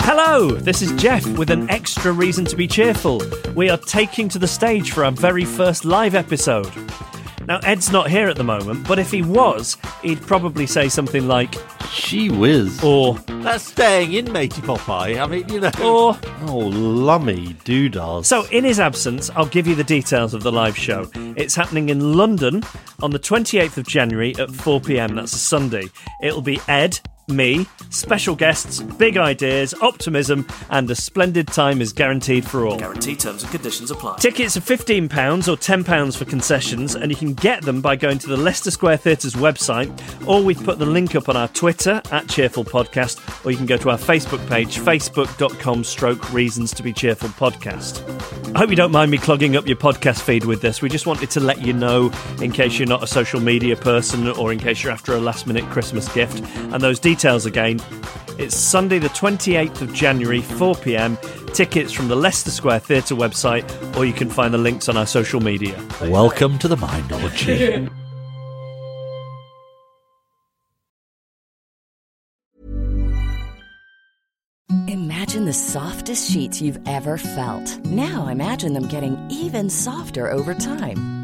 Hello, this is Geoff with an extra reason to be cheerful. We are taking to the stage for our very first live episode. Now, Ed's not here at the moment, but if he was, he'd probably say something like, She whiz. or, That's staying in, matey Popeye. I mean, you know. or. Oh, lummy doodahs. So, in his absence, I'll give you the details of the live show. It's happening in London on the 28th of January at 4 pm. That's a Sunday. It'll be Ed, me, special guests, big ideas, optimism, and a splendid time is guaranteed for all. Guarantee terms and conditions apply. Tickets are £15 or £10 for concessions, and you can get them by going to the Leicester Square Theatre's website, or we've put the link up on our Twitter at Cheerful Podcast, or you can go to our Facebook page, facebook.com stroke reasons to be cheerful podcast. I hope you don't mind me clogging up your podcast feed with this. We just wanted to let you know, in case you're not a social media person or in case you're after a last minute Christmas gift. And those details again, it's Sunday, the 28th of January, 4 pm. Tickets from the Leicester Square Theatre website, or you can find the links on our social media. Welcome to the Mindology. Imagine the softest sheets you've ever felt. Now imagine them getting even softer over time.